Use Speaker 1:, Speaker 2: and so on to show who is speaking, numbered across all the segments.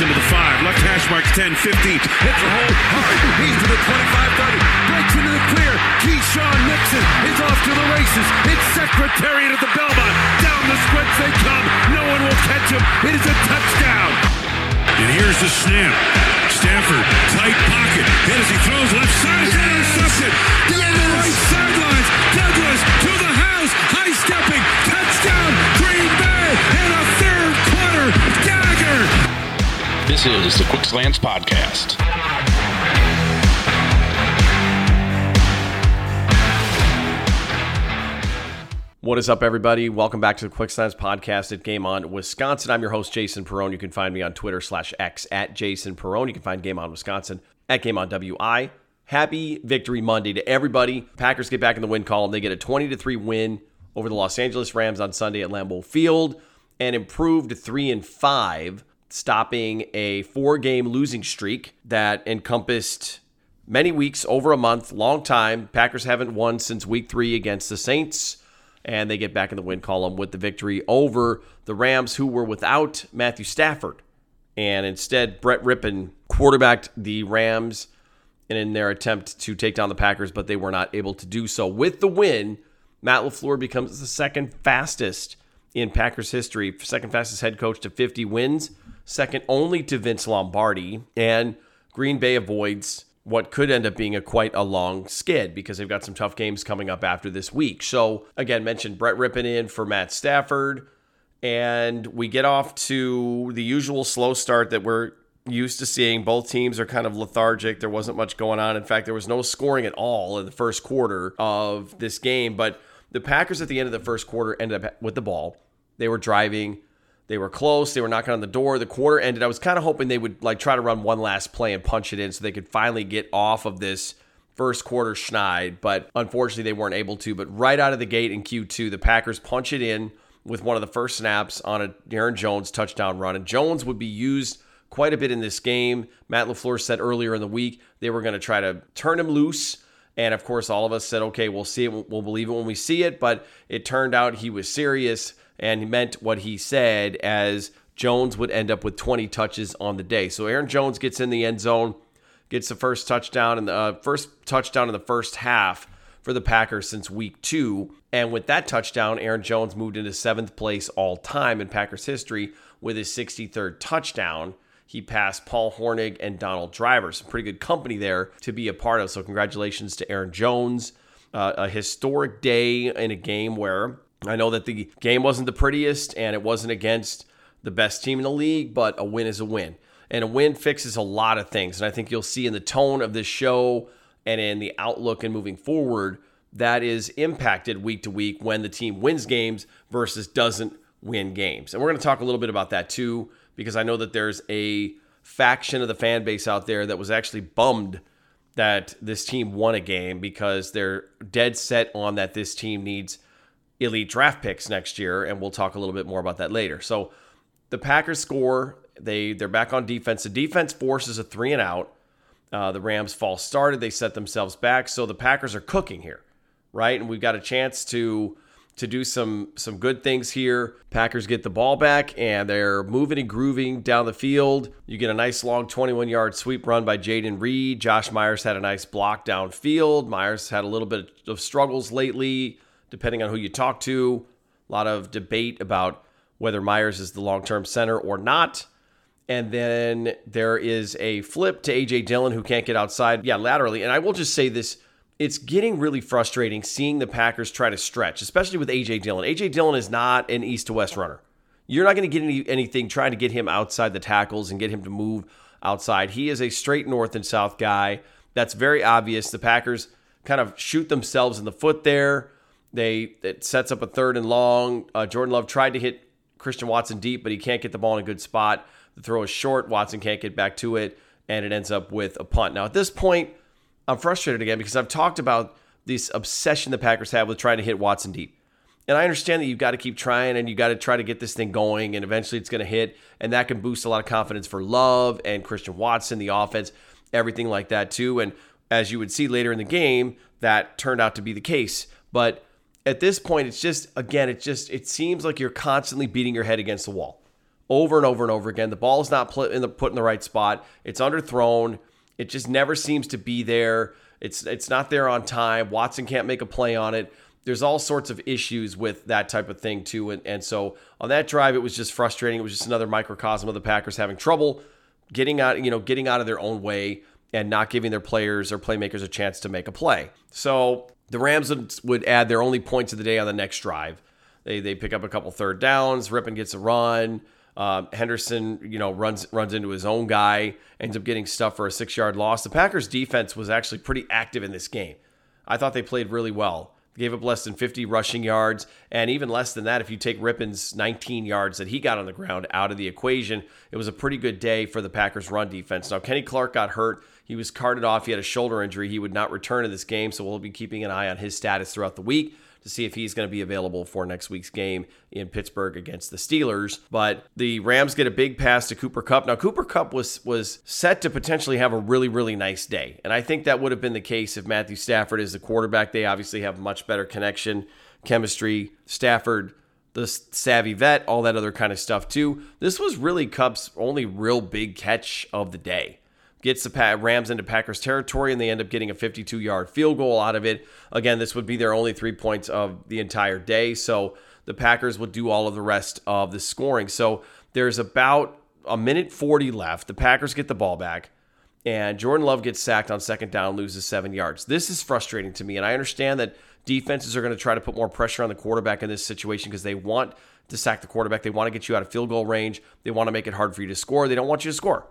Speaker 1: Watson to the five. Left hash marks 10, 15. Hits a hole hard. He's to the 25, 30. Breaks into the clear. Keisean Nixon is off to the races. It's Secretariat at the Belmont. Down the stretch they come. No one will catch him. It is a touchdown. And here's the snap. Stafford, tight pocket. And as he throws left side, it's intercepted. Down the right sidelines. Douglas to the house. High stepping. Touchdown.
Speaker 2: This is the Quick Slants Podcast.
Speaker 3: What is up, everybody? Welcome back to the Quick Slants Podcast at Game On Wisconsin. I'm your host, Jason Perrone. You can find me on Twitter slash X at Jason Perrone. You can find Game On Wisconsin at Game On WI. Happy Victory Monday to everybody. Packers get back in the win column. They get a 20 to 3 win over the Los Angeles Rams on Sunday at Lambeau Field and improved to 3 and 5, stopping a four game losing streak that encompassed many weeks, over a month, long time. Packers haven't won since week three against the Saints and they get back in the win column with the victory over the Rams, who were without Matthew Stafford. And instead, Brett Rypien quarterbacked the Rams in their attempt to take down the Packers, but they were not able to do so. With the win, Matt LaFleur becomes the second fastest in Packers history, second fastest head coach to 50 wins, second only to Vince Lombardi. And Green Bay avoids what could end up being a quite a long skid because they've got some tough games coming up after this week. So again, mentioned Brett Rypien in for Matt Stafford, and we get off to the usual slow start that we're used to seeing. Both teams are kind of lethargic. There wasn't much going on. In fact, there was no scoring at all in the first quarter of this game. But the Packers at the end of the first quarter ended up with the ball. They were driving. They were close. They were knocking on the door. The quarter ended. I was kind of hoping they would like try to run one last play and punch it in so they could finally get off of this first quarter schneid. But unfortunately, they weren't able to. But right out of the gate in Q2, the Packers punch it in with one of the first snaps on a Aaron Jones touchdown run. And Jones would be used quite a bit in this game. Matt LaFleur said earlier in the week they were going to try to turn him loose. And of course, all of us said, okay, we'll see it. We'll believe it when we see it. But it turned out he was serious and he meant what he said as Jones would end up with 20 touches on the day. So Aaron Jones gets in the end zone, gets the first touchdown and the uh, first touchdown in the first half for the Packers since week two. And with that touchdown, Aaron Jones moved into seventh place all time in Packers history with his 63rd touchdown. He passed Paul Hornung and Donald Driver. Some pretty good company there to be a part of. So, congratulations to Aaron Jones. Uh, a historic day in a game where I know that the game wasn't the prettiest and it wasn't against the best team in the league, but a win is a win. And a win fixes a lot of things. And I think you'll see in the tone of this show and in the outlook and moving forward that is impacted week to week when the team wins games versus doesn't win games. And we're going to talk a little bit about that too, because I know that there's a faction of the fan base out there that was actually bummed that this team won a game because they're dead set on that this team needs elite draft picks next year, and we'll talk a little bit more about that later. So the Packers score. They they're back on defense. The defense forces a three and out. Uh, the Rams false started. They set themselves back. So the Packers are cooking here, right? And we've got a chance to to do some some good things here. Packers get the ball back and they're moving and grooving down the field. You get a nice long 21 yard sweep run by Jayden Reed. Josh Myers had a nice block downfield. Myers had a little bit of struggles lately depending on who you talk to. A lot of debate about whether Myers is the long term center or not. And then there is a flip to AJ Dillon who can't get outside, yeah, laterally. And I will just say this it's getting really frustrating seeing the Packers try to stretch, especially with AJ Dillon. AJ Dillon is not an east to west runner. You're not going to get any, anything trying to get him outside the tackles and get him to move outside. He is a straight north and south guy. That's very obvious. The Packers kind of shoot themselves in the foot there. They it sets up a third and long. Uh, Jordan Love tried to hit Christian Watson deep, but he can't get the ball in a good spot. The throw is short. Watson can't get back to it, and it ends up with a punt. Now at this point, I'm frustrated again because I've talked about this obsession the Packers have with trying to hit Watson deep. And I understand that you've got to keep trying and you've got to try to get this thing going, and eventually it's going to hit, and that can boost a lot of confidence for Love and Christian Watson, the offense, everything like that too. And as you would see later in the game, that turned out to be the case. But at this point, it's just, again, it just, it seems like you're constantly beating your head against the wall over and over and over again. The ball is not put in the put in the right spot. It's underthrown. It just never seems to be there. It's it's not there on time. Watson can't make a play on it. There's all sorts of issues with that type of thing too. And, and so on that drive, it was just frustrating. It was just another microcosm of the Packers having trouble getting out, you know, getting out of their own way and not giving their players or playmakers a chance to make a play. So the Rams would, add their only points of the day on the next drive. They they pick up a couple third downs. Rypien gets a run. Uh, Henderson, you know, runs runs into his own guy, ends up getting stuff for a six yard loss. The Packers defense was actually pretty active in this game. I thought they played really well. They gave up less than 50 rushing yards, and even less than that if you take Rypien's 19 yards that he got on the ground out of the equation. It was a pretty good day for the Packers' run defense. Now Kenny Clark got hurt. He was carted off. He had a shoulder injury. He would not return to this game, so we'll be keeping an eye on his status throughout the week to see if he's going to be available for next week's game in Pittsburgh against the Steelers. But the Rams get a big pass to Cooper Kupp. Now Cooper Kupp was was set to potentially have a really really nice day, and I think that would have been the case if Matthew Stafford is the quarterback. They obviously have much better connection, chemistry. Stafford the savvy vet, all that other kind of stuff too. This was really Kupp's only real big catch of the day gets the Rams into Packers territory, and they end up getting a 52 yard field goal out of it. Again, this would be their only three points of the entire day. So the Packers would do all of the rest of the scoring. So there's about a minute 40 left. The Packers get the ball back, and Jordan Love gets sacked on second down, loses seven yards. This is frustrating to me, and I understand that defenses are going to try to put more pressure on the quarterback in this situation because they want to sack the quarterback. They want to get you out of field goal range. They want to make it hard for you to score. They don't want you to score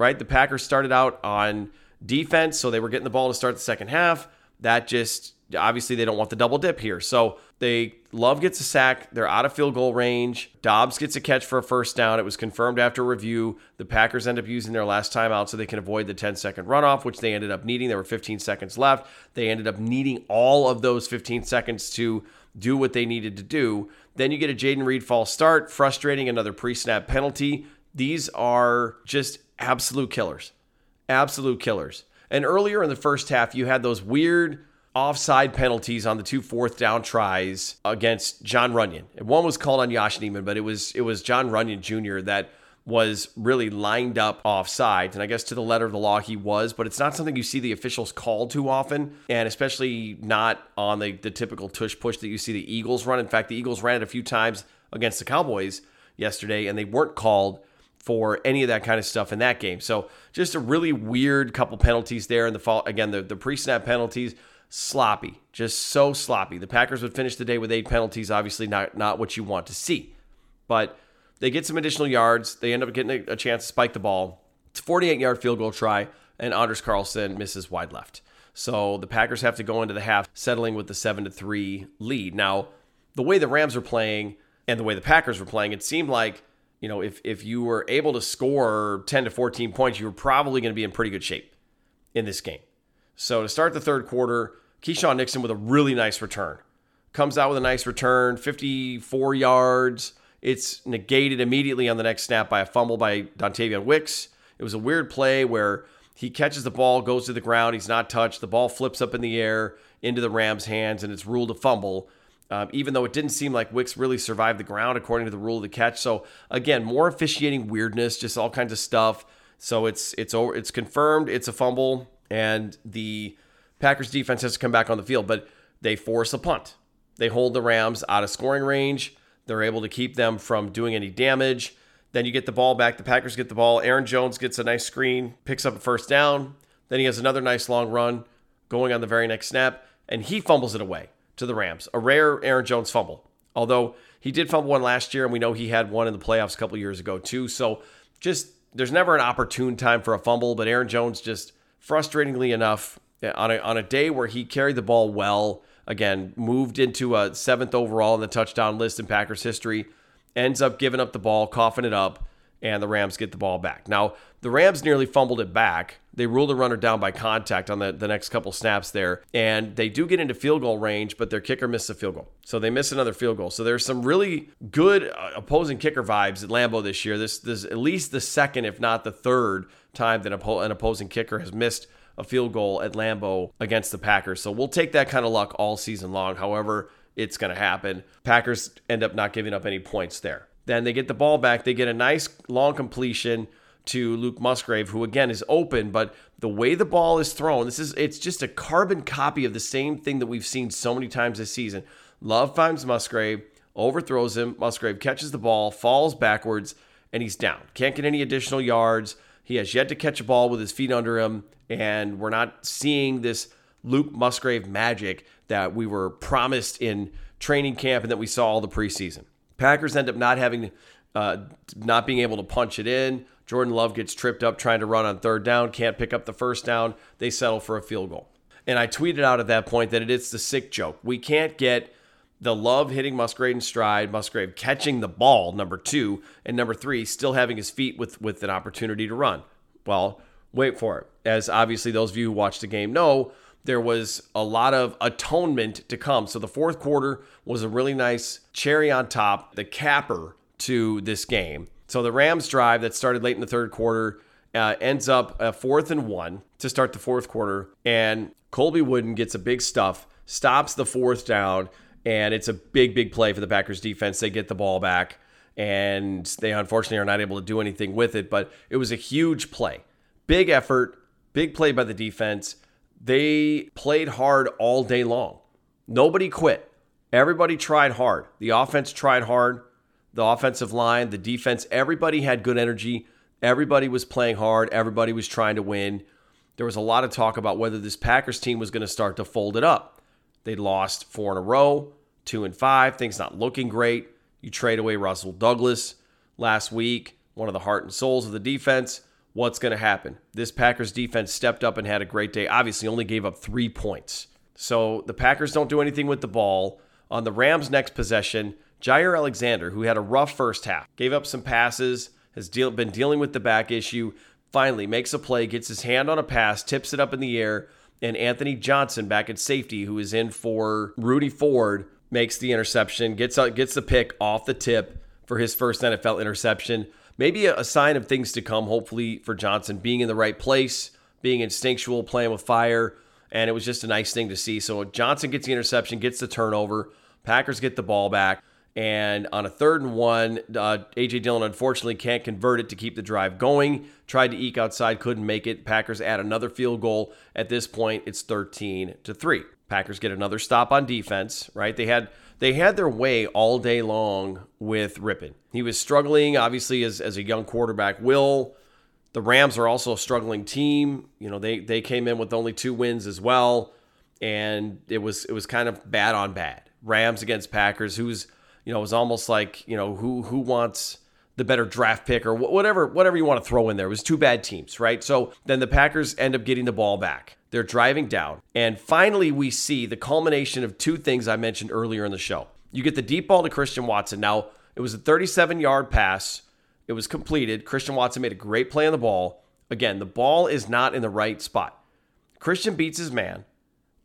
Speaker 3: right? The Packers started out on defense, so they were getting the ball to start the second half. That just obviously they don't want the double dip here. So they Love gets a sack. They're out of field goal range. Doubs gets a catch for a first down. It was confirmed after review. The Packers end up using their last timeout so they can avoid the 10 second runoff, which they ended up needing. There were 15 seconds left. They ended up needing all of those 15 seconds to do what they needed to do. Then you get a Jayden Reed false start, frustrating another pre snap penalty. These are just absolute killers. Absolute killers. And earlier in the first half, you had those weird offside penalties on the two fourth down tries against Jon Runyan. And one was called on Yosh Nijman, but it was it was Jon Runyan Jr. that was really lined up offside. And I guess to the letter of the law he was, but it's not something you see the officials call too often, and especially not on the, the typical tush push that you see the Eagles run. In fact, the Eagles ran it a few times against the Cowboys yesterday, and they weren't called for any of that kind of stuff in that game. So just a really weird couple penalties there in the fall. Again, the, the pre-snap penalties, sloppy, just so sloppy. The Packers would finish the day with eight penalties, obviously not, not what you want to see. But they get some additional yards. They end up getting a, a chance to spike the ball. It's a 48-yard field goal try, and Anders Carlson misses wide left. So the Packers have to go into the half settling with the 7 to 3 lead. Now, the way the Rams are playing and the way the Packers were playing, it seemed like you know, if if you were able to score 10 to 14 points, you were probably going to be in pretty good shape in this game. So to start the third quarter, Keisean Nixon with a really nice return. Comes out with a nice return, 54 yards. It's negated immediately on the next snap by a fumble by Dontayvion Wicks. It was a weird play where he catches the ball, goes to the ground, he's not touched. The ball flips up in the air into the Rams' hands, and it's ruled a fumble um, even though it didn't seem like Wicks really survived the ground according to the rule of the catch. So again, more officiating weirdness, just all kinds of stuff. So it's it's over, it's confirmed it's a fumble, and the Packers defense has to come back on the field, but they force a punt. They hold the Rams out of scoring range. They're able to keep them from doing any damage. Then you get the ball back. The Packers get the ball. Aaron Jones gets a nice screen, picks up a first down. Then he has another nice long run going on the very next snap, and he fumbles it away to the Rams. A rare Aaron Jones fumble. Although he did fumble one last year, and we know he had one in the playoffs a couple years ago, too. So just there's never an opportune time for a fumble, but Aaron Jones just frustratingly enough, eh, on a, on a day where he carried the ball well, again, moved into a seventh overall in the touchdown list in Packers history, ends up giving up the ball, coughing it up, and the Rams get the ball back. Now, the Rams nearly fumbled it back. They rule the runner down by contact on the, the next couple snaps there. And they do get into field goal range, but their kicker missed a field goal. So they miss another field goal. So there's some really good uh, opposing kicker vibes at Lambeau this year. This, this is at least the second, if not the third, time that an opposing kicker has missed a field goal at Lambeau against the Packers. So we'll take that kind of luck all season long. However, it's going to happen. Packers end up not giving up any points there. Then they get the ball back. They get a nice long completion to Luke Musgrave, who again is open, but the way the ball is thrown, this is it's just a carbon copy of the same thing that we've seen so many times this season. Love finds Musgrave, overthrows him. Musgrave catches the ball, falls backwards, and he's down. Can't get any additional yards. He has yet to catch a ball with his feet under him, and we're not seeing this Luke Musgrave magic that we were promised in training camp and that we saw all the preseason. Packers end up not having, uh, not being able to punch it in. Jordan Love gets tripped up trying to run on third down, can't pick up the first down. They settle for a field goal. And I tweeted out at that point that it's the sick joke. We can't get the Love hitting Musgrave in stride, Musgrave catching the ball, number two, and number three, still having his feet with, with an opportunity to run. Well, wait for it. As obviously those of you who watched the game know, there was a lot of atonement to come. So the fourth quarter was a really nice cherry on top, the capper to this game. So the Rams drive that started late in the third quarter uh, ends up a fourth and one to start the fourth quarter. And Colby Wooden gets a big stuff, stops the fourth down, and it's a big, big play for the Packers defense. They get the ball back, and they unfortunately are not able to do anything with it, but it was a huge play. Big effort, big play by the defense. They played hard all day long. Nobody quit. Everybody tried hard. The offense tried hard the offensive line, the defense, everybody had good energy. Everybody was playing hard. Everybody was trying to win. There was a lot of talk about whether this Packers team was going to start to fold it up. They'd lost four in a row, two and five, things not looking great. You trade away Rasul Douglas last week, one of the heart and souls of the defense. What's going to happen? This Packers defense stepped up and had a great day. Obviously, only gave up three points. So the Packers don't do anything with the ball. On the Rams' next possession, Jaire Alexander, who had a rough first half, gave up some passes, has deal, been dealing with the back issue, finally makes a play, gets his hand on a pass, tips it up in the air, and Anthony Johnson back at safety, who is in for Rudy Ford, makes the interception, gets gets the pick off the tip for his first NFL interception. Maybe a, a sign of things to come, hopefully, for Johnson being in the right place, being instinctual, playing with fire, and it was just a nice thing to see. So Johnson gets the interception, gets the turnover. Packers get the ball back. And on a third and one, uh, A.J. Dillon unfortunately can't convert it to keep the drive going. Tried to eke outside, couldn't make it. Packers add another field goal. At this point, it's 13 to 3. Packers get another stop on defense, right? They had they had their way all day long with Rypien. He was struggling, obviously, as, as a young quarterback will. The Rams are also a struggling team. You know, they they came in with only two wins as well. And it was it was kind of bad on bad. Rams against Packers, who's you know, it was almost like, you know, who who wants the better draft pick or whatever whatever you want to throw in there. It was two bad teams, right? So then the Packers end up getting the ball back. They're driving down. And finally we see the culmination of two things I mentioned earlier in the show. You get the deep ball to Christian Watson. Now, it was a 37-yard pass. It was completed. Christian Watson made a great play on the ball. Again, the ball is not in the right spot. Christian beats his man.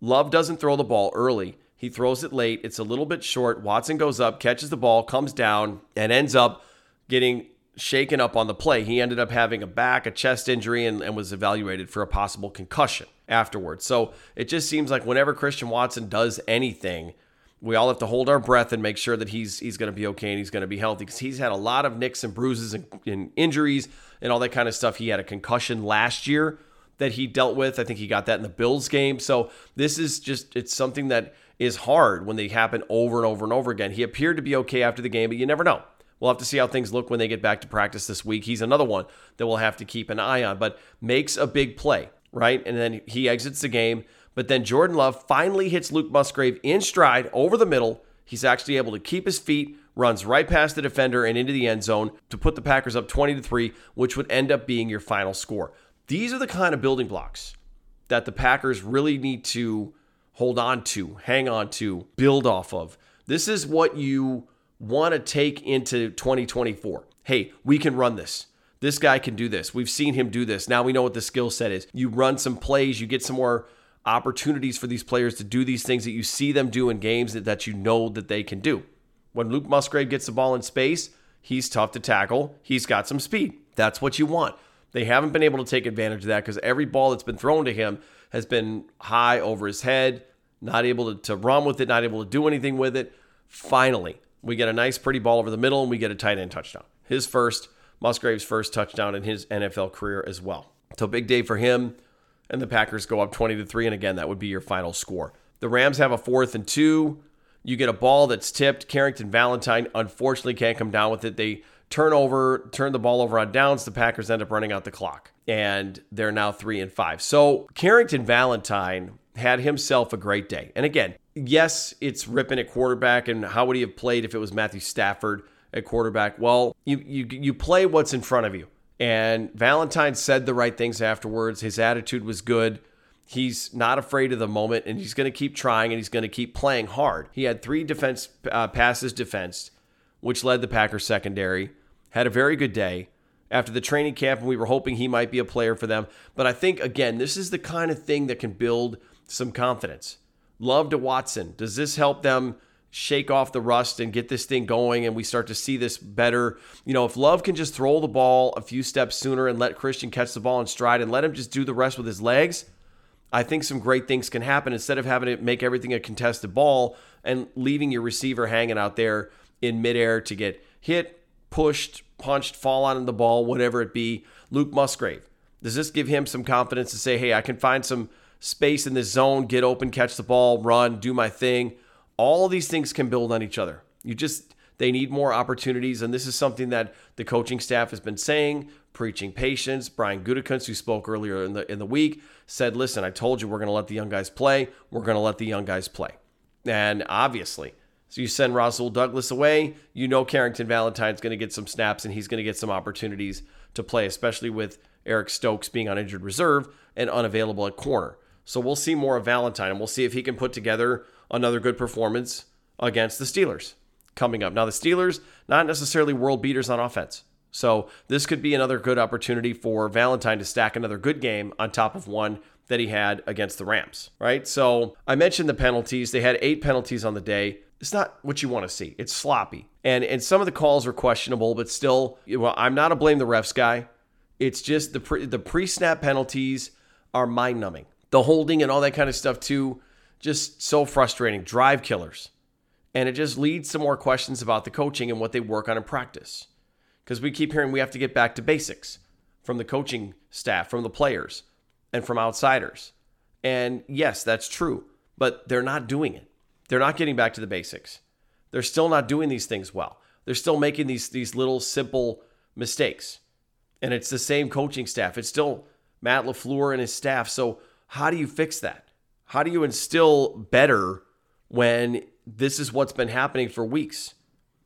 Speaker 3: Love doesn't throw the ball early. He throws it late. It's a little bit short. Watson goes up, catches the ball, comes down, and ends up getting shaken up on the play. He ended up having a back, a chest injury, and, and was evaluated for a possible concussion afterwards. So it just seems like whenever Christian Watson does anything, we all have to hold our breath and make sure that he's he's going to be okay and he's going to be healthy because he's had a lot of nicks and bruises and, and injuries and all that kind of stuff. He had a concussion last year that he dealt with. I think he got that in the Bills game. So this is just it's something that is hard when they happen over and over and over again. He appeared to be okay after the game, but you never know. We'll have to see how things look when they get back to practice this week. He's another one that we'll have to keep an eye on, but makes a big play, right? And then he exits the game. But then Jordan Love finally hits Luke Musgrave in stride over the middle. He's actually able to keep his feet, runs right past the defender and into the end zone to put the Packers up 20 to 3, which would end up being your final score. These are the kind of building blocks that the Packers really need to hold on to, hang on to, build off of. This is what you want to take into 2024. Hey, we can run this. This guy can do this. We've seen him do this. Now we know what the skill set is. You run some plays, you get some more opportunities for these players to do these things that you see them do in games that, that you know that they can do. When Luke Musgrave gets the ball in space, he's tough to tackle. He's got some speed. That's what you want. They haven't been able to take advantage of that because every ball that's been thrown to him has been high over his head, not able to, to run with it, not able to do anything with it. Finally, We get a nice, pretty ball over the middle, and we get a tight end touchdown. His first, Musgrave's first touchdown in his NFL career as well. So big day for him. And the Packers go up 20 to 3. And again, that would be your final score. The Rams have a fourth and two. You get a ball that's tipped. Carrington Valentine unfortunately can't come down with it. They turn over, turn the ball over on downs. The Packers end up running out the clock. And they're now three and five. So Carrington Valentine had himself a great day. And again, yes, it's Rypien at quarterback. And how would he have played if it was Matthew Stafford at quarterback? Well, you you you play what's in front of you. And Valentine said the right things afterwards. His attitude was good. He's not afraid of the moment, and he's going to keep trying, and he's going to keep playing hard. He had three defense uh, passes defensed, which led the Packers secondary. Had a very good day after the training camp, and we were hoping he might be a player for them. But I think again, this is the kind of thing that can build some confidence. Love to Watson. Does this help them shake off the rust and get this thing going and we start to see this better? You know, if Love can just throw the ball a few steps sooner and let Christian catch the ball in stride and let him just do the rest with his legs, I think some great things can happen instead of having to make everything a contested ball and leaving your receiver hanging out there in midair to get hit, pushed, punched, fall on the ball, whatever it be. Luke Musgrave. Does this give him some confidence to say, hey, I can find some space in this zone, get open, catch the ball, run, do my thing. All these things can build on each other. You just they need more opportunities, and this is something that the coaching staff has been saying, preaching patience. Brian Gutekunst, who spoke earlier in the in the week, said, "Listen, I told you we're going to let the young guys play. We're going to let the young guys play." And obviously, so you send Rasul Douglas away, you know Carrington Valentine's going to get some snaps and he's going to get some opportunities to play, especially with Eric Stokes being on injured reserve and unavailable at corner. So we'll see more of Valentine and we'll see if he can put together another good performance against the Steelers coming up. Now, the Steelers, not necessarily world beaters on offense. So this could be another good opportunity for Valentine to stack another good game on top of one that he had against the Rams, right? So I mentioned the penalties. They had eight penalties on the day. It's not what you want to see. It's sloppy. And and some of the calls are questionable, but still, well, I'm not a blame the refs guy. It's just the pre, the pre-snap penalties are mind-numbing the holding and all that kind of stuff too. Just so frustrating. Drive killers. And it just leads to more questions about the coaching and what they work on in practice. Because we keep hearing we have to get back to basics from the coaching staff, from the players, and from outsiders. And yes, that's true, but they're not doing it. They're not getting back to the basics. They're still not doing these things well. They're still making these these little simple mistakes. And it's the same coaching staff. It's still Matt LaFleur and his staff. So how do you fix that? How do you instill better when this is what's been happening for weeks?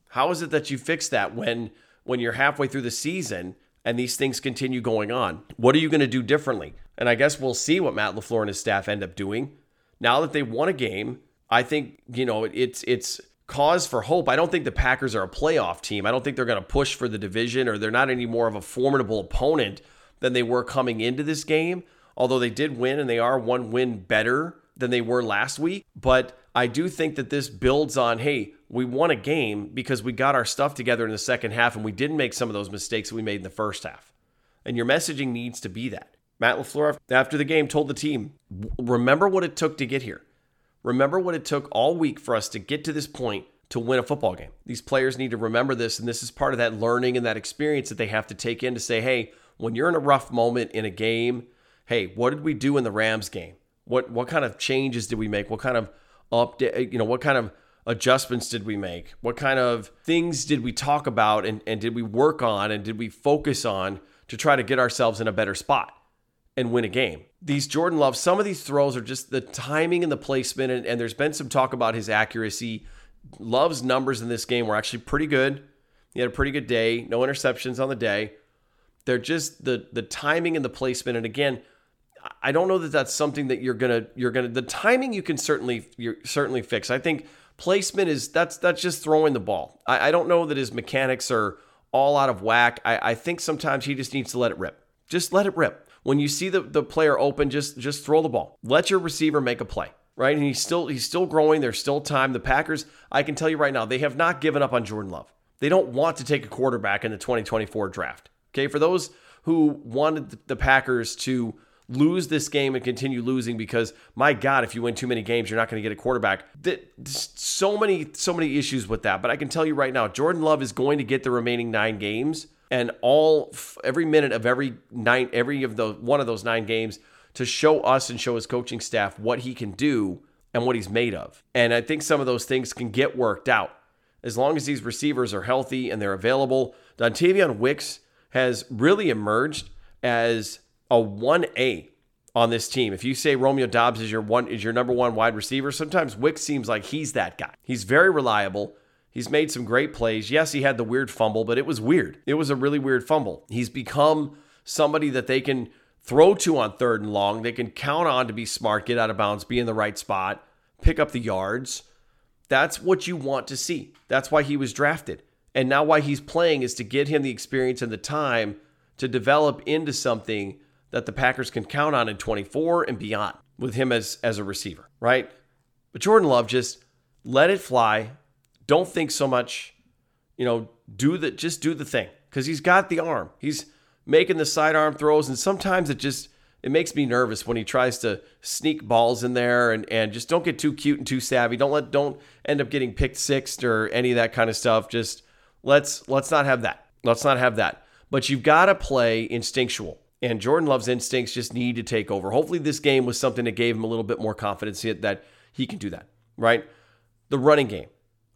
Speaker 3: How is it that you fix that when when you're halfway through the season and these things continue going on? What are you going to do differently? And I guess we'll see what Matt LaFleur and his staff end up doing. Now that they won a game, I think, you know, it's it's cause for hope. I don't think the Packers are a playoff team. I don't think they're going to push for the division or they're not any more of a formidable opponent than they were coming into this game although they did win and they are one win better than they were last week. But I do think that this builds on hey, we won a game because we got our stuff together in the second half and we didn't make some of those mistakes we made in the first half. And your messaging needs to be that. Matt LaFleur, after the game, told the team, remember what it took to get here. Remember what it took all week for us to get to this point to win a football game. These players need to remember this, and this is part of that learning and that experience that they have to take in to say, hey, when you're in a rough moment in a game, hey, what did we do in the Rams game? What what kind of changes did we make? What kind of update, eh, you know, what kind of adjustments did we make? What kind of things did we talk about and, and did we work on and did we focus on to try to get ourselves in a better spot and win a game? These Jordan Love, some of these throws are just the timing and the placement, and, and there's been some talk about his accuracy. Love's numbers in this game were actually pretty good. He had a pretty good day, no interceptions on the day. They're just the the timing and the placement. And again, I don't know that that's something that you're gonna you're gonna the timing you can certainly you certainly fix. I think placement is that's that's just throwing the ball. I, I don't know that his mechanics are all out of whack. I, I think sometimes he just needs to let it rip. Just let it rip. When you see the, the player open, just just throw the ball. Let your receiver make a play. Right. And he's still he's still growing. There's still time. The Packers, I can tell you right now, they have not given up on Jordan Love. They don't want to take a quarterback in the 2024 draft. Okay. For those who wanted the Packers to lose this game and continue losing because my God, if you win too many games, you're not going to get a quarterback. That so many, so many issues with that. But I can tell you right now, Jordan Love is going to get the remaining nine games and all every minute of every nine, every of the one of those nine games to show us and show his coaching staff what he can do and what he's made of. And I think some of those things can get worked out as long as these receivers are healthy and they're available. Dontayvion Wicks has really emerged as a 1A on this team. If you say Romeo Doubs is your one is your number one wide receiver, sometimes Wicks seems like he's that guy. He's very reliable. He's made some great plays. Yes, he had the weird fumble, but it was weird. It was a really weird fumble. He's become somebody that they can throw to on third and long. They can count on to be smart, get out of bounds, be in the right spot, pick up the yards. That's what you want to see. That's why he was drafted. And now why he's playing is to get him the experience and the time to develop into something that the Packers can count on in 24 and beyond with him as as a receiver, right? But Jordan Love just let it fly. Don't think so much, you know, do the just do the thing cuz he's got the arm. He's making the sidearm throws and sometimes it just it makes me nervous when he tries to sneak balls in there and, and just don't get too cute and too savvy. Don't let don't end up getting picked sixth or any of that kind of stuff. Just let's let's not have that. Let's not have that. But you've got to play instinctual. And Jordan Love's instincts just need to take over. Hopefully, this game was something that gave him a little bit more confidence that he can do that, right? The running game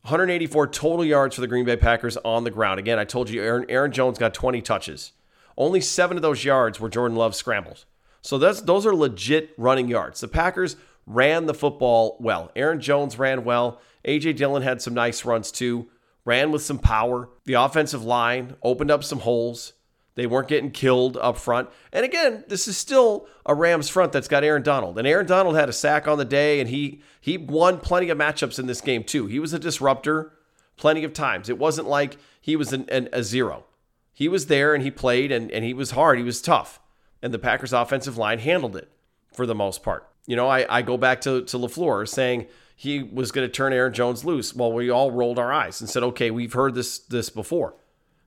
Speaker 3: 184 total yards for the Green Bay Packers on the ground. Again, I told you Aaron, Aaron Jones got 20 touches. Only seven of those yards were Jordan Love scrambles. So that's, those are legit running yards. The Packers ran the football well. Aaron Jones ran well. A.J. Dillon had some nice runs too, ran with some power. The offensive line opened up some holes. They weren't getting killed up front. And again, this is still a Rams front that's got Aaron Donald. And Aaron Donald had a sack on the day, and he he won plenty of matchups in this game too. He was a disruptor plenty of times. It wasn't like he was an, an, a zero. He was there and he played and, and he was hard. He was tough. And the Packers offensive line handled it for the most part. You know, I, I go back to, to LaFleur saying he was going to turn Aaron Jones loose. Well, we all rolled our eyes and said, okay, we've heard this this before.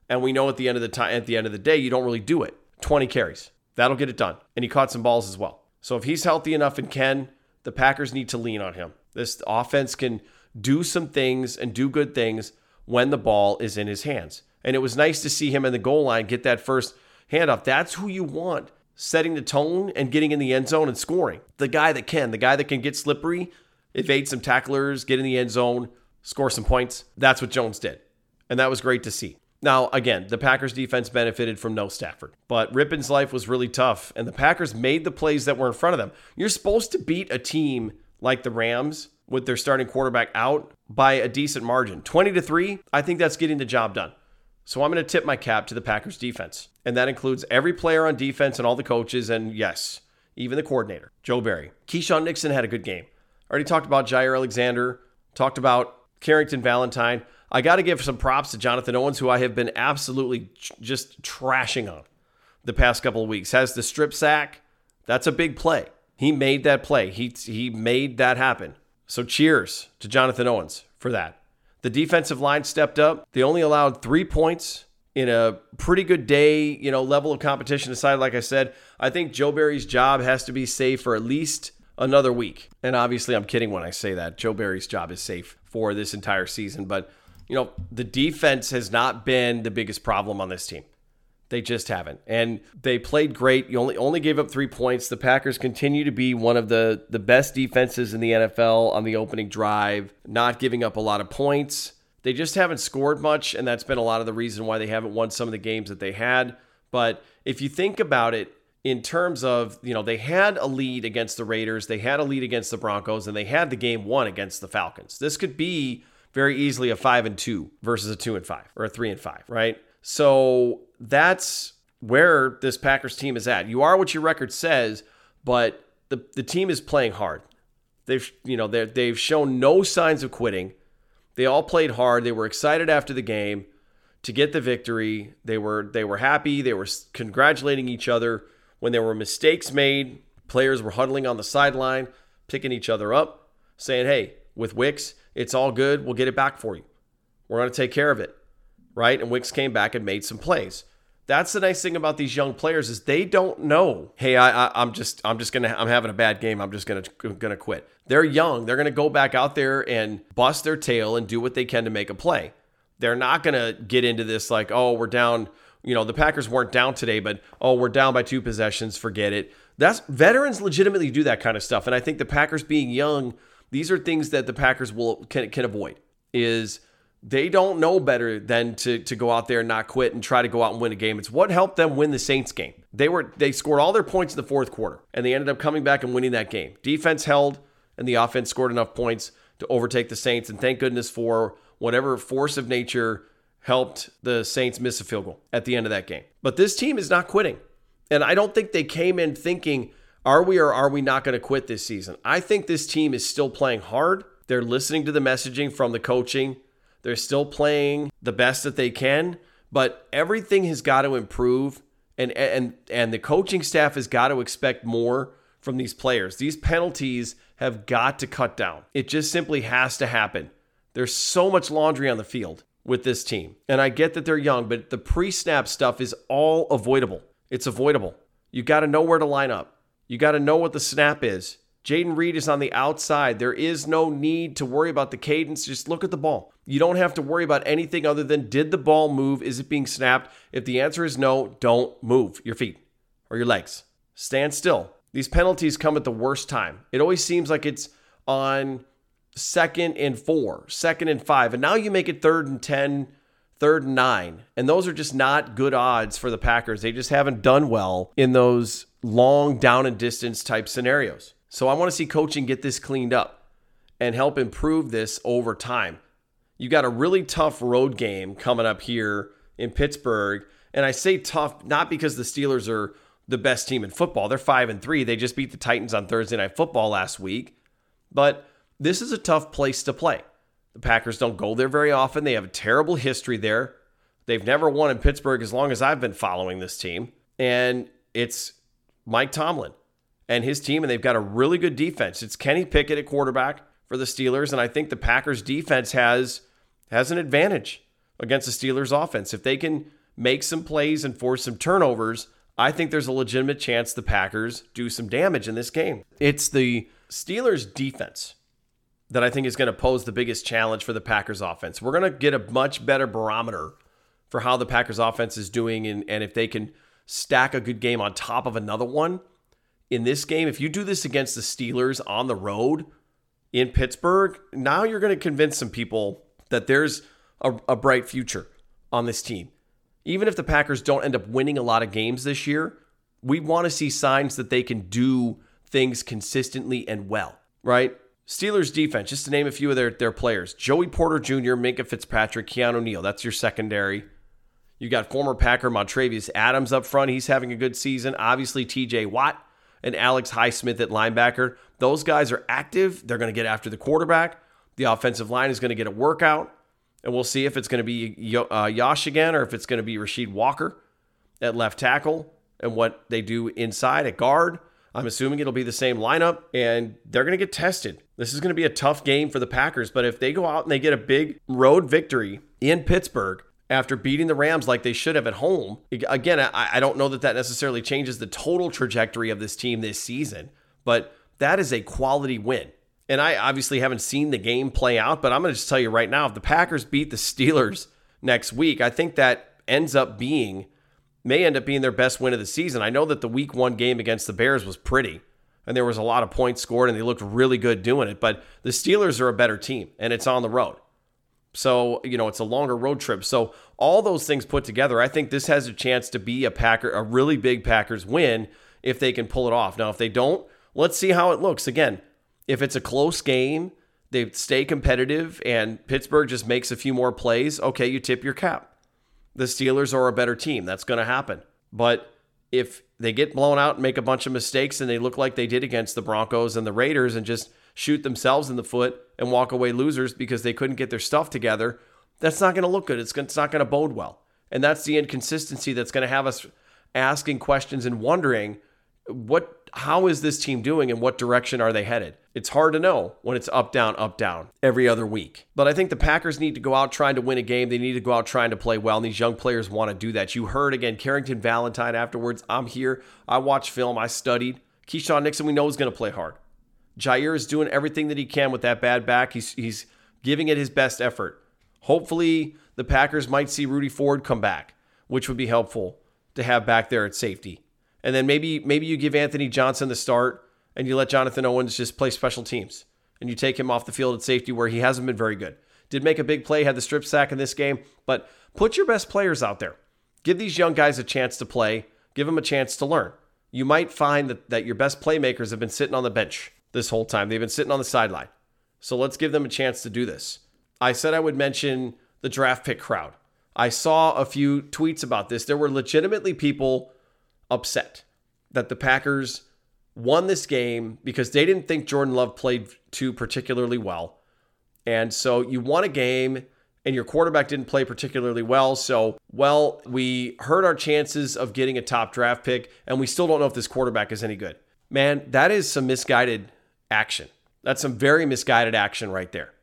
Speaker 3: And we know at the end of the time, at the end of the day, you don't really do it. 20 carries. That'll get it done. And he caught some balls as well. So if he's healthy enough and can, the Packers need to lean on him. This offense can do some things and do good things when the ball is in his hands. And it was nice to see him in the goal line get that first handoff. That's who you want setting the tone and getting in the end zone and scoring. The guy that can, the guy that can get slippery, evade some tacklers, get in the end zone, score some points. That's what Jones did. And that was great to see. Now, again, the Packers defense benefited from no Stafford, but Rypien's life was really tough, and the Packers made the plays that were in front of them. You're supposed to beat a team like the Rams with their starting quarterback out by a decent margin. 20 to 3, I think that's getting the job done. So I'm going to tip my cap to the Packers defense, and that includes every player on defense and all the coaches, and yes, even the coordinator, Joe Barry. Keisean Nixon had a good game. Already talked about Jaire Alexander, talked about Carrington Valentine. I got to give some props to Jonathan Owens, who I have been absolutely just trashing on the past couple of weeks. Has the strip sack. That's a big play. He made that play. He he made that happen. So cheers to Jonathan Owens for that. The defensive line stepped up. They only allowed 3 points in a pretty good day, you know, level of competition aside like I said. I think Joe Barry's job has to be safe for at least another week. And obviously I'm kidding when I say that. Joe Barry's job is safe for this entire season, but you know, the defense has not been the biggest problem on this team. They just haven't. And they played great. You only only gave up 3 points. The Packers continue to be one of the the best defenses in the NFL on the opening drive, not giving up a lot of points. They just haven't scored much and that's been a lot of the reason why they haven't won some of the games that they had. But if you think about it in terms of, you know, they had a lead against the Raiders, they had a lead against the Broncos, and they had the game won against the Falcons. This could be very easily a five and two versus a two and five or a three and five, right? So that's where this Packers team is at. You are what your record says, but the, the team is playing hard. They've you know they they've shown no signs of quitting. They all played hard. They were excited after the game to get the victory. They were they were happy. They were congratulating each other when there were mistakes made. Players were huddling on the sideline, picking each other up, saying, "Hey, with Wicks, it's all good. We'll get it back for you. We're going to take care of it. Right? And Wicks came back and made some plays. That's the nice thing about these young players is they don't know. Hey, I, I am just I'm just gonna I'm having a bad game. I'm just gonna gonna quit. They're young. They're gonna go back out there and bust their tail and do what they can to make a play. They're not gonna get into this like oh we're down. You know the Packers weren't down today, but oh we're down by two possessions. Forget it. That's veterans legitimately do that kind of stuff, and I think the Packers being young, these are things that the Packers will can can avoid. Is they don't know better than to to go out there and not quit and try to go out and win a game. It's what helped them win the Saints game. They were they scored all their points in the fourth quarter and they ended up coming back and winning that game. Defense held and the offense scored enough points to overtake the Saints and thank goodness for whatever force of nature helped the Saints miss a field goal at the end of that game. But this team is not quitting. And I don't think they came in thinking are we or are we not going to quit this season? I think this team is still playing hard. They're listening to the messaging from the coaching they're still playing the best that they can, but everything has got to improve and and and the coaching staff has got to expect more from these players. These penalties have got to cut down. It just simply has to happen. There's so much laundry on the field with this team. And I get that they're young, but the pre-snap stuff is all avoidable. It's avoidable. You got to know where to line up. You got to know what the snap is. Jayden Reed is on the outside. There is no need to worry about the cadence. Just look at the ball. You don't have to worry about anything other than did the ball move? Is it being snapped? If the answer is no, don't move your feet or your legs. Stand still. These penalties come at the worst time. It always seems like it's on second and four, second and five. And now you make it third and 10, third and nine. And those are just not good odds for the Packers. They just haven't done well in those long down and distance type scenarios. So I want to see coaching get this cleaned up and help improve this over time. You got a really tough road game coming up here in Pittsburgh. And I say tough not because the Steelers are the best team in football. They're 5 and 3. They just beat the Titans on Thursday night football last week. But this is a tough place to play. The Packers don't go there very often. They have a terrible history there. They've never won in Pittsburgh as long as I've been following this team. And it's Mike Tomlin and his team, and they've got a really good defense. It's Kenny Pickett at quarterback for the Steelers, and I think the Packers defense has has an advantage against the Steelers offense. If they can make some plays and force some turnovers, I think there's a legitimate chance the Packers do some damage in this game. It's the Steelers defense that I think is going to pose the biggest challenge for the Packers offense. We're going to get a much better barometer for how the Packers offense is doing and, and if they can stack a good game on top of another one in this game, if you do this against the Steelers on the road in Pittsburgh, now you're going to convince some people that there's a, a, bright future on this team. Even if the Packers don't end up winning a lot of games this year, we want to see signs that they can do things consistently and well, right? Steelers defense, just to name a few of their, their players Joey Porter Jr., Minkah Fitzpatrick, Keanu Neal. That's your secondary. You got former Packer Montravius Adams up front. He's having a good season. Obviously, TJ Watt and Alex Highsmith at linebacker. Those guys are active. They're going to get after the quarterback. The offensive line is going to get a workout. And we'll see if it's going to be uh, Yosh again or if it's going to be Rasheed Walker at left tackle and what they do inside at guard. I'm assuming it'll be the same lineup and they're going to get tested. This is going to be a tough game for the Packers, but if they go out and they get a big road victory in Pittsburgh, after beating the Rams like they should have at home. Again, I, I don't know that that necessarily changes the total trajectory of this team this season, but that is a quality win. And I obviously haven't seen the game play out, but I'm going to just tell you right now if the Packers beat the Steelers next week, I think that ends up being, may end up being their best win of the season. I know that the week one game against the Bears was pretty and there was a lot of points scored and they looked really good doing it, but the Steelers are a better team and it's on the road. So, you know, it's a longer road trip. So, all those things put together, I think this has a chance to be a Packer, a really big Packers win if they can pull it off. Now, if they don't, let's see how it looks. Again, if it's a close game, they stay competitive and Pittsburgh just makes a few more plays, okay, you tip your cap. The Steelers are a better team. That's going to happen. But if they get blown out and make a bunch of mistakes and they look like they did against the Broncos and the Raiders and just shoot themselves in the foot and walk away losers because they couldn't get their stuff together, that's not going to look good. It's, not going to bode well. And that's the inconsistency that's going to have us asking questions and wondering what how is this team doing and what direction are they headed? It's hard to know when it's up, down, up, down every other week. But I think the Packers need to go out trying to win a game. They need to go out trying to play well. And these young players want to do that. You heard again, Carrington Valentine afterwards. I'm here. I watched film. I studied. Keisean Nixon, we know is going to play hard. Jaire is doing everything that he can with that bad back. He's, he's giving it his best effort. Hopefully, the Packers might see Rudy Ford come back, which would be helpful to have back there at safety. And then maybe maybe you give Anthony Johnson the start and you let Jonathan Owens just play special teams and you take him off the field at safety where he hasn't been very good. Did make a big play, had the strip sack in this game, but put your best players out there. Give these young guys a chance to play, give them a chance to learn. You might find that, that your best playmakers have been sitting on the bench this whole time. They've been sitting on the sideline. So let's give them a chance to do this. I said I would mention the draft pick crowd. I saw a few tweets about this. There were legitimately people upset that the Packers won this game because they didn't think Jordan Love played too particularly well. And so you won a game and your quarterback didn't play particularly well. So, well, we hurt our chances of getting a top draft pick, and we still don't know if this quarterback is any good. Man, that is some misguided action. That's some very misguided action right there.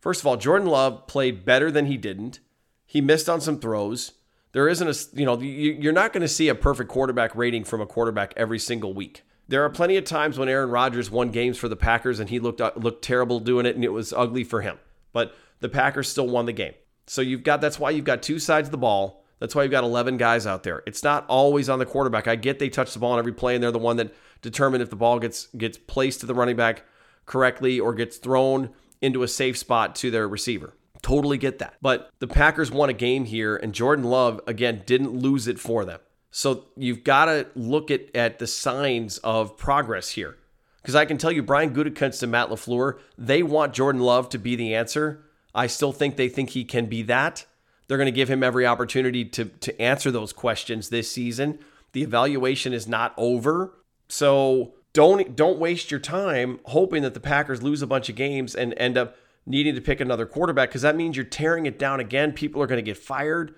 Speaker 3: First of all, Jordan Love played better than he didn't. He missed on some throws. There isn't a, you know, you're not going to see a perfect quarterback rating from a quarterback every single week. There are plenty of times when Aaron Rodgers won games for the Packers and he looked uh, looked terrible doing it and it was ugly for him. But the Packers still won the game. So you've got that's why you've got two sides of the ball. That's why you've got 11 guys out there. It's not always on the quarterback. I get they touch the ball on every play and they're the one that determine if the ball gets gets placed to the running back correctly or gets thrown into a safe spot to their receiver. Totally get that. But the Packers won a game here, and Jordan Love, again, didn't lose it for them. So you've got to look at, at the signs of progress here. Because I can tell you, Brian Gutekunst and Matt LaFleur, they want Jordan Love to be the answer. I still think they think he can be that. They're going to give him every opportunity to, to answer those questions this season. The evaluation is not over. So don't don't waste your time hoping that the Packers lose a bunch of games and end up needing to pick another quarterback because that means you're tearing it down again. People are going to get fired.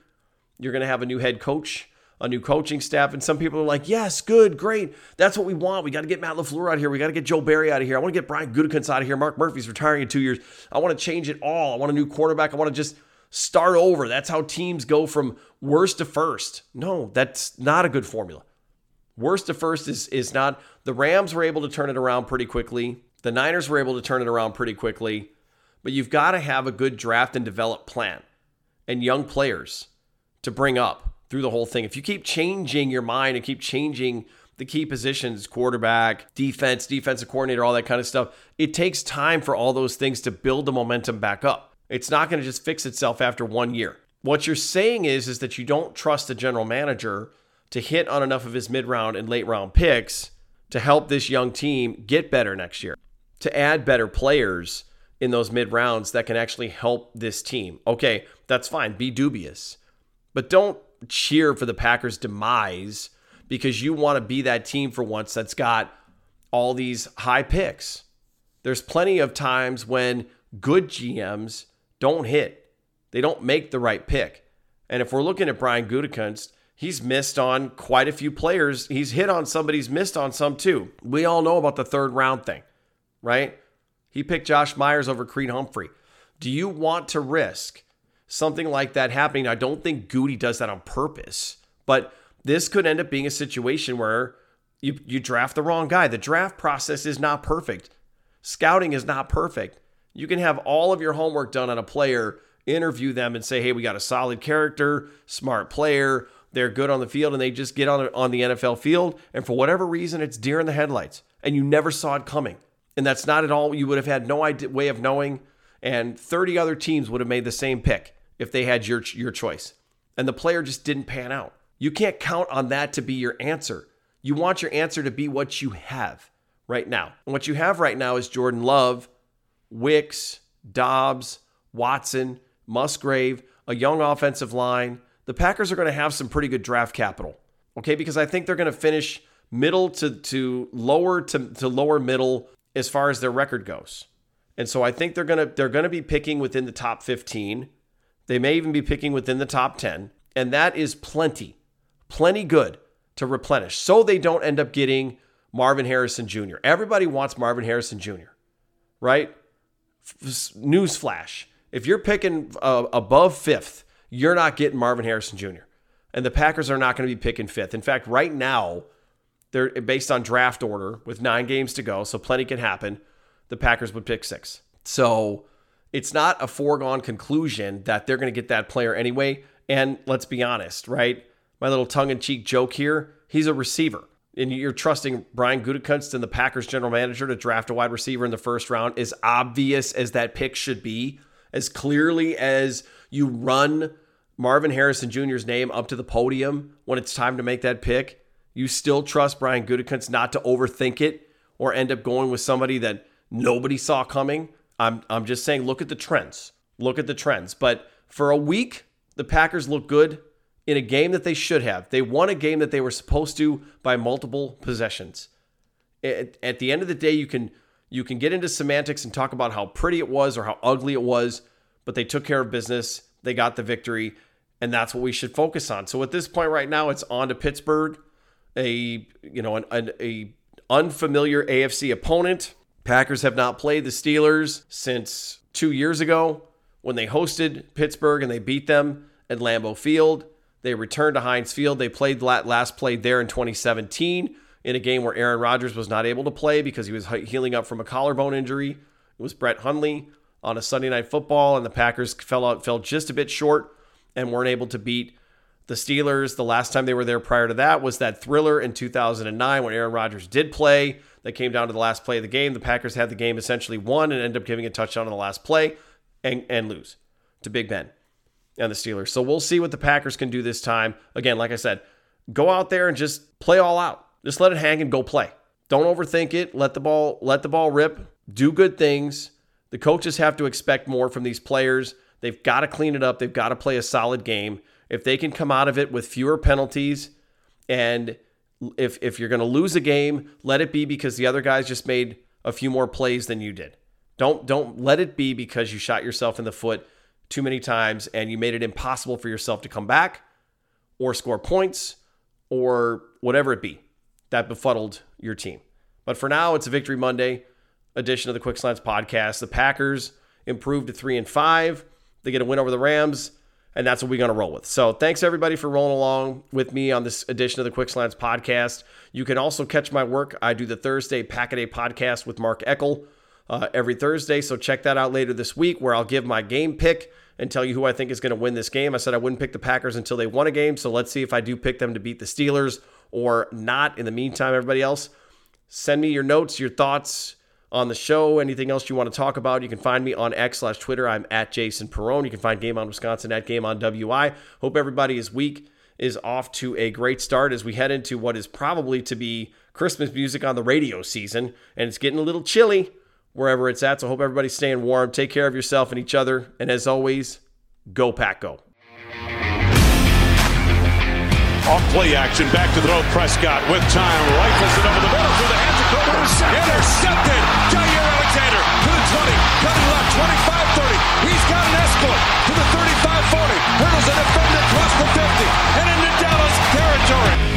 Speaker 3: You're going to have a new head coach, a new coaching staff, and some people are like, "Yes, good, great. That's what we want. We got to get Matt LaFleur out of here. We got to get Joe Barry out of here. I want to get Brian Gutekunst out of here. Mark Murphy's retiring in two years. I want to change it all. I want a new quarterback. I want to just start over. That's how teams go from worst to first. No, that's not a good formula. Worst to first is is not the Rams were able to turn it around pretty quickly. The Niners were able to turn it around pretty quickly. But you've got to have a good draft and develop plan and young players to bring up through the whole thing. If you keep changing your mind and keep changing the key positions, quarterback, defense, defensive coordinator, all that kind of stuff, it takes time for all those things to build the momentum back up. It's not going to just fix itself after one year. What you're saying is is that you don't trust the general manager to hit on enough of his mid round and late round picks to help this young team get better next year, to add better players in those mid rounds that can actually help this team. Okay, that's fine. Be dubious, but don't cheer for the Packers' demise because you want to be that team for once that's got all these high picks. There's plenty of times when good GMs don't hit, they don't make the right pick. And if we're looking at Brian Gutekunst, he's missed on quite a few players. He's hit on somebody's missed on some too. We all know about the third round thing, right? He picked Josh Myers over Creed Humphrey. Do you want to risk something like that happening? I don't think Goody does that on purpose, but this could end up being a situation where you, you draft the wrong guy. The draft process is not perfect. Scouting is not perfect. You can have all of your homework done on a player, interview them, and say, hey, we got a solid character, smart player, they're good on the field and they just get on on the NFL field and for whatever reason it's deer in the headlights and you never saw it coming. And that's not at all you would have had no idea, way of knowing and 30 other teams would have made the same pick if they had your your choice. And the player just didn't pan out. You can't count on that to be your answer. You want your answer to be what you have right now. And what you have right now is Jordan Love, Wicks, Doubs, Watson, Musgrave, a young offensive line, the Packers are going to have some pretty good draft capital. Okay, because I think they're going to finish middle to to lower to, to lower middle as far as their record goes. And so I think they're going to they're going to be picking within the top 15. They may even be picking within the top 10, and that is plenty. Plenty good to replenish. So they don't end up getting Marvin Harrison Jr. Everybody wants Marvin Harrison Jr., right? Newsflash. If you're picking uh, above fifth, you're not getting Marvin Harrison Jr. And the Packers are not going to be picking fifth. In fact, right now, they're based on draft order with nine games to go, so plenty can happen. The Packers would pick six. So it's not a foregone conclusion that they're going to get that player anyway. And let's be honest, right? My little tongue in cheek joke here he's a receiver. And you're trusting Brian Gutekunst and the Packers general manager to draft a wide receiver in the first round, as obvious as that pick should be, as clearly as you run Marvin Harrison Jr.'s name up to the podium when it's time to make that pick, you still trust Brian Gutekunst not to overthink it or end up going with somebody that nobody saw coming. I'm I'm just saying look at the trends. Look at the trends. But for a week, the Packers look good in a game that they should have. They won a game that they were supposed to by multiple possessions. At, at the end of the day, you can you can get into semantics and talk about how pretty it was or how ugly it was, but they took care of business. They got the victory, and that's what we should focus on. So at this point right now, it's on to Pittsburgh, a you know an, an a unfamiliar AFC opponent. Packers have not played the Steelers since two years ago when they hosted Pittsburgh and they beat them at Lambeau Field. They returned to Heinz Field. They played last played there in 2017 in a game where Aaron Rodgers was not able to play because he was healing up from a collarbone injury. It was Brett Hundley on a Sunday night football, and the Packers fell out, fell just a bit short and weren't able to beat the Steelers. The last time they were there prior to that was that thriller in 2009 when Aaron Rodgers did play that came down to the last play of the game. The Packers had the game essentially won and ended up giving a touchdown on the last play and, and lose to Big Ben and the Steelers. So we'll see what the Packers can do this time. Again, like I said, go out there and just play all out. Just let it hang and go play. Don't overthink it. Let the ball let the ball rip. Do good things. The coaches have to expect more from these players. They've got to clean it up. They've got to play a solid game. If they can come out of it with fewer penalties and if if you're going to lose a game, let it be because the other guys just made a few more plays than you did. Don't don't let it be because you shot yourself in the foot too many times and you made it impossible for yourself to come back or score points or whatever it be that befuddled your team. But for now, it's a Victory Monday edition of the Quick Slants podcast. The Packers improved to 3 and 5. They get a win over the Rams and that's what we're going to roll with. So thanks everybody for rolling along with me on this edition of the Quick Slants podcast. You can also catch my work. I do the Thursday Packaday podcast with Mark Eckel uh, every Thursday. So check that out later this week where I'll give my game pick and tell you who I think is going to win this game. I said I wouldn't pick the Packers until they won a game. So let's see if I do pick them to beat the Steelers or not. In the meantime, everybody else, send me your notes, your thoughts on the show. Anything else you want to talk about, you can find me on X slash Twitter. I'm at Jason Perone. You can find Game on Wisconsin at Game on WI. Hope everybody is week is off to a great start as we head into what is probably to be Christmas music on the radio season. And it's getting a little chilly wherever it's at. So I hope everybody's staying warm. Take care of yourself and each other. And as always, go Pack Go.
Speaker 1: Play action, back to throw. Prescott with time, rifles it over the middle through the hands of Cooper. Intercepted. Intercepted. Jaire Alexander to the 20, cutting left, 25 30. He's got an escort to the 35 40. Hurdles a defender across the 50 and into Dallas territory.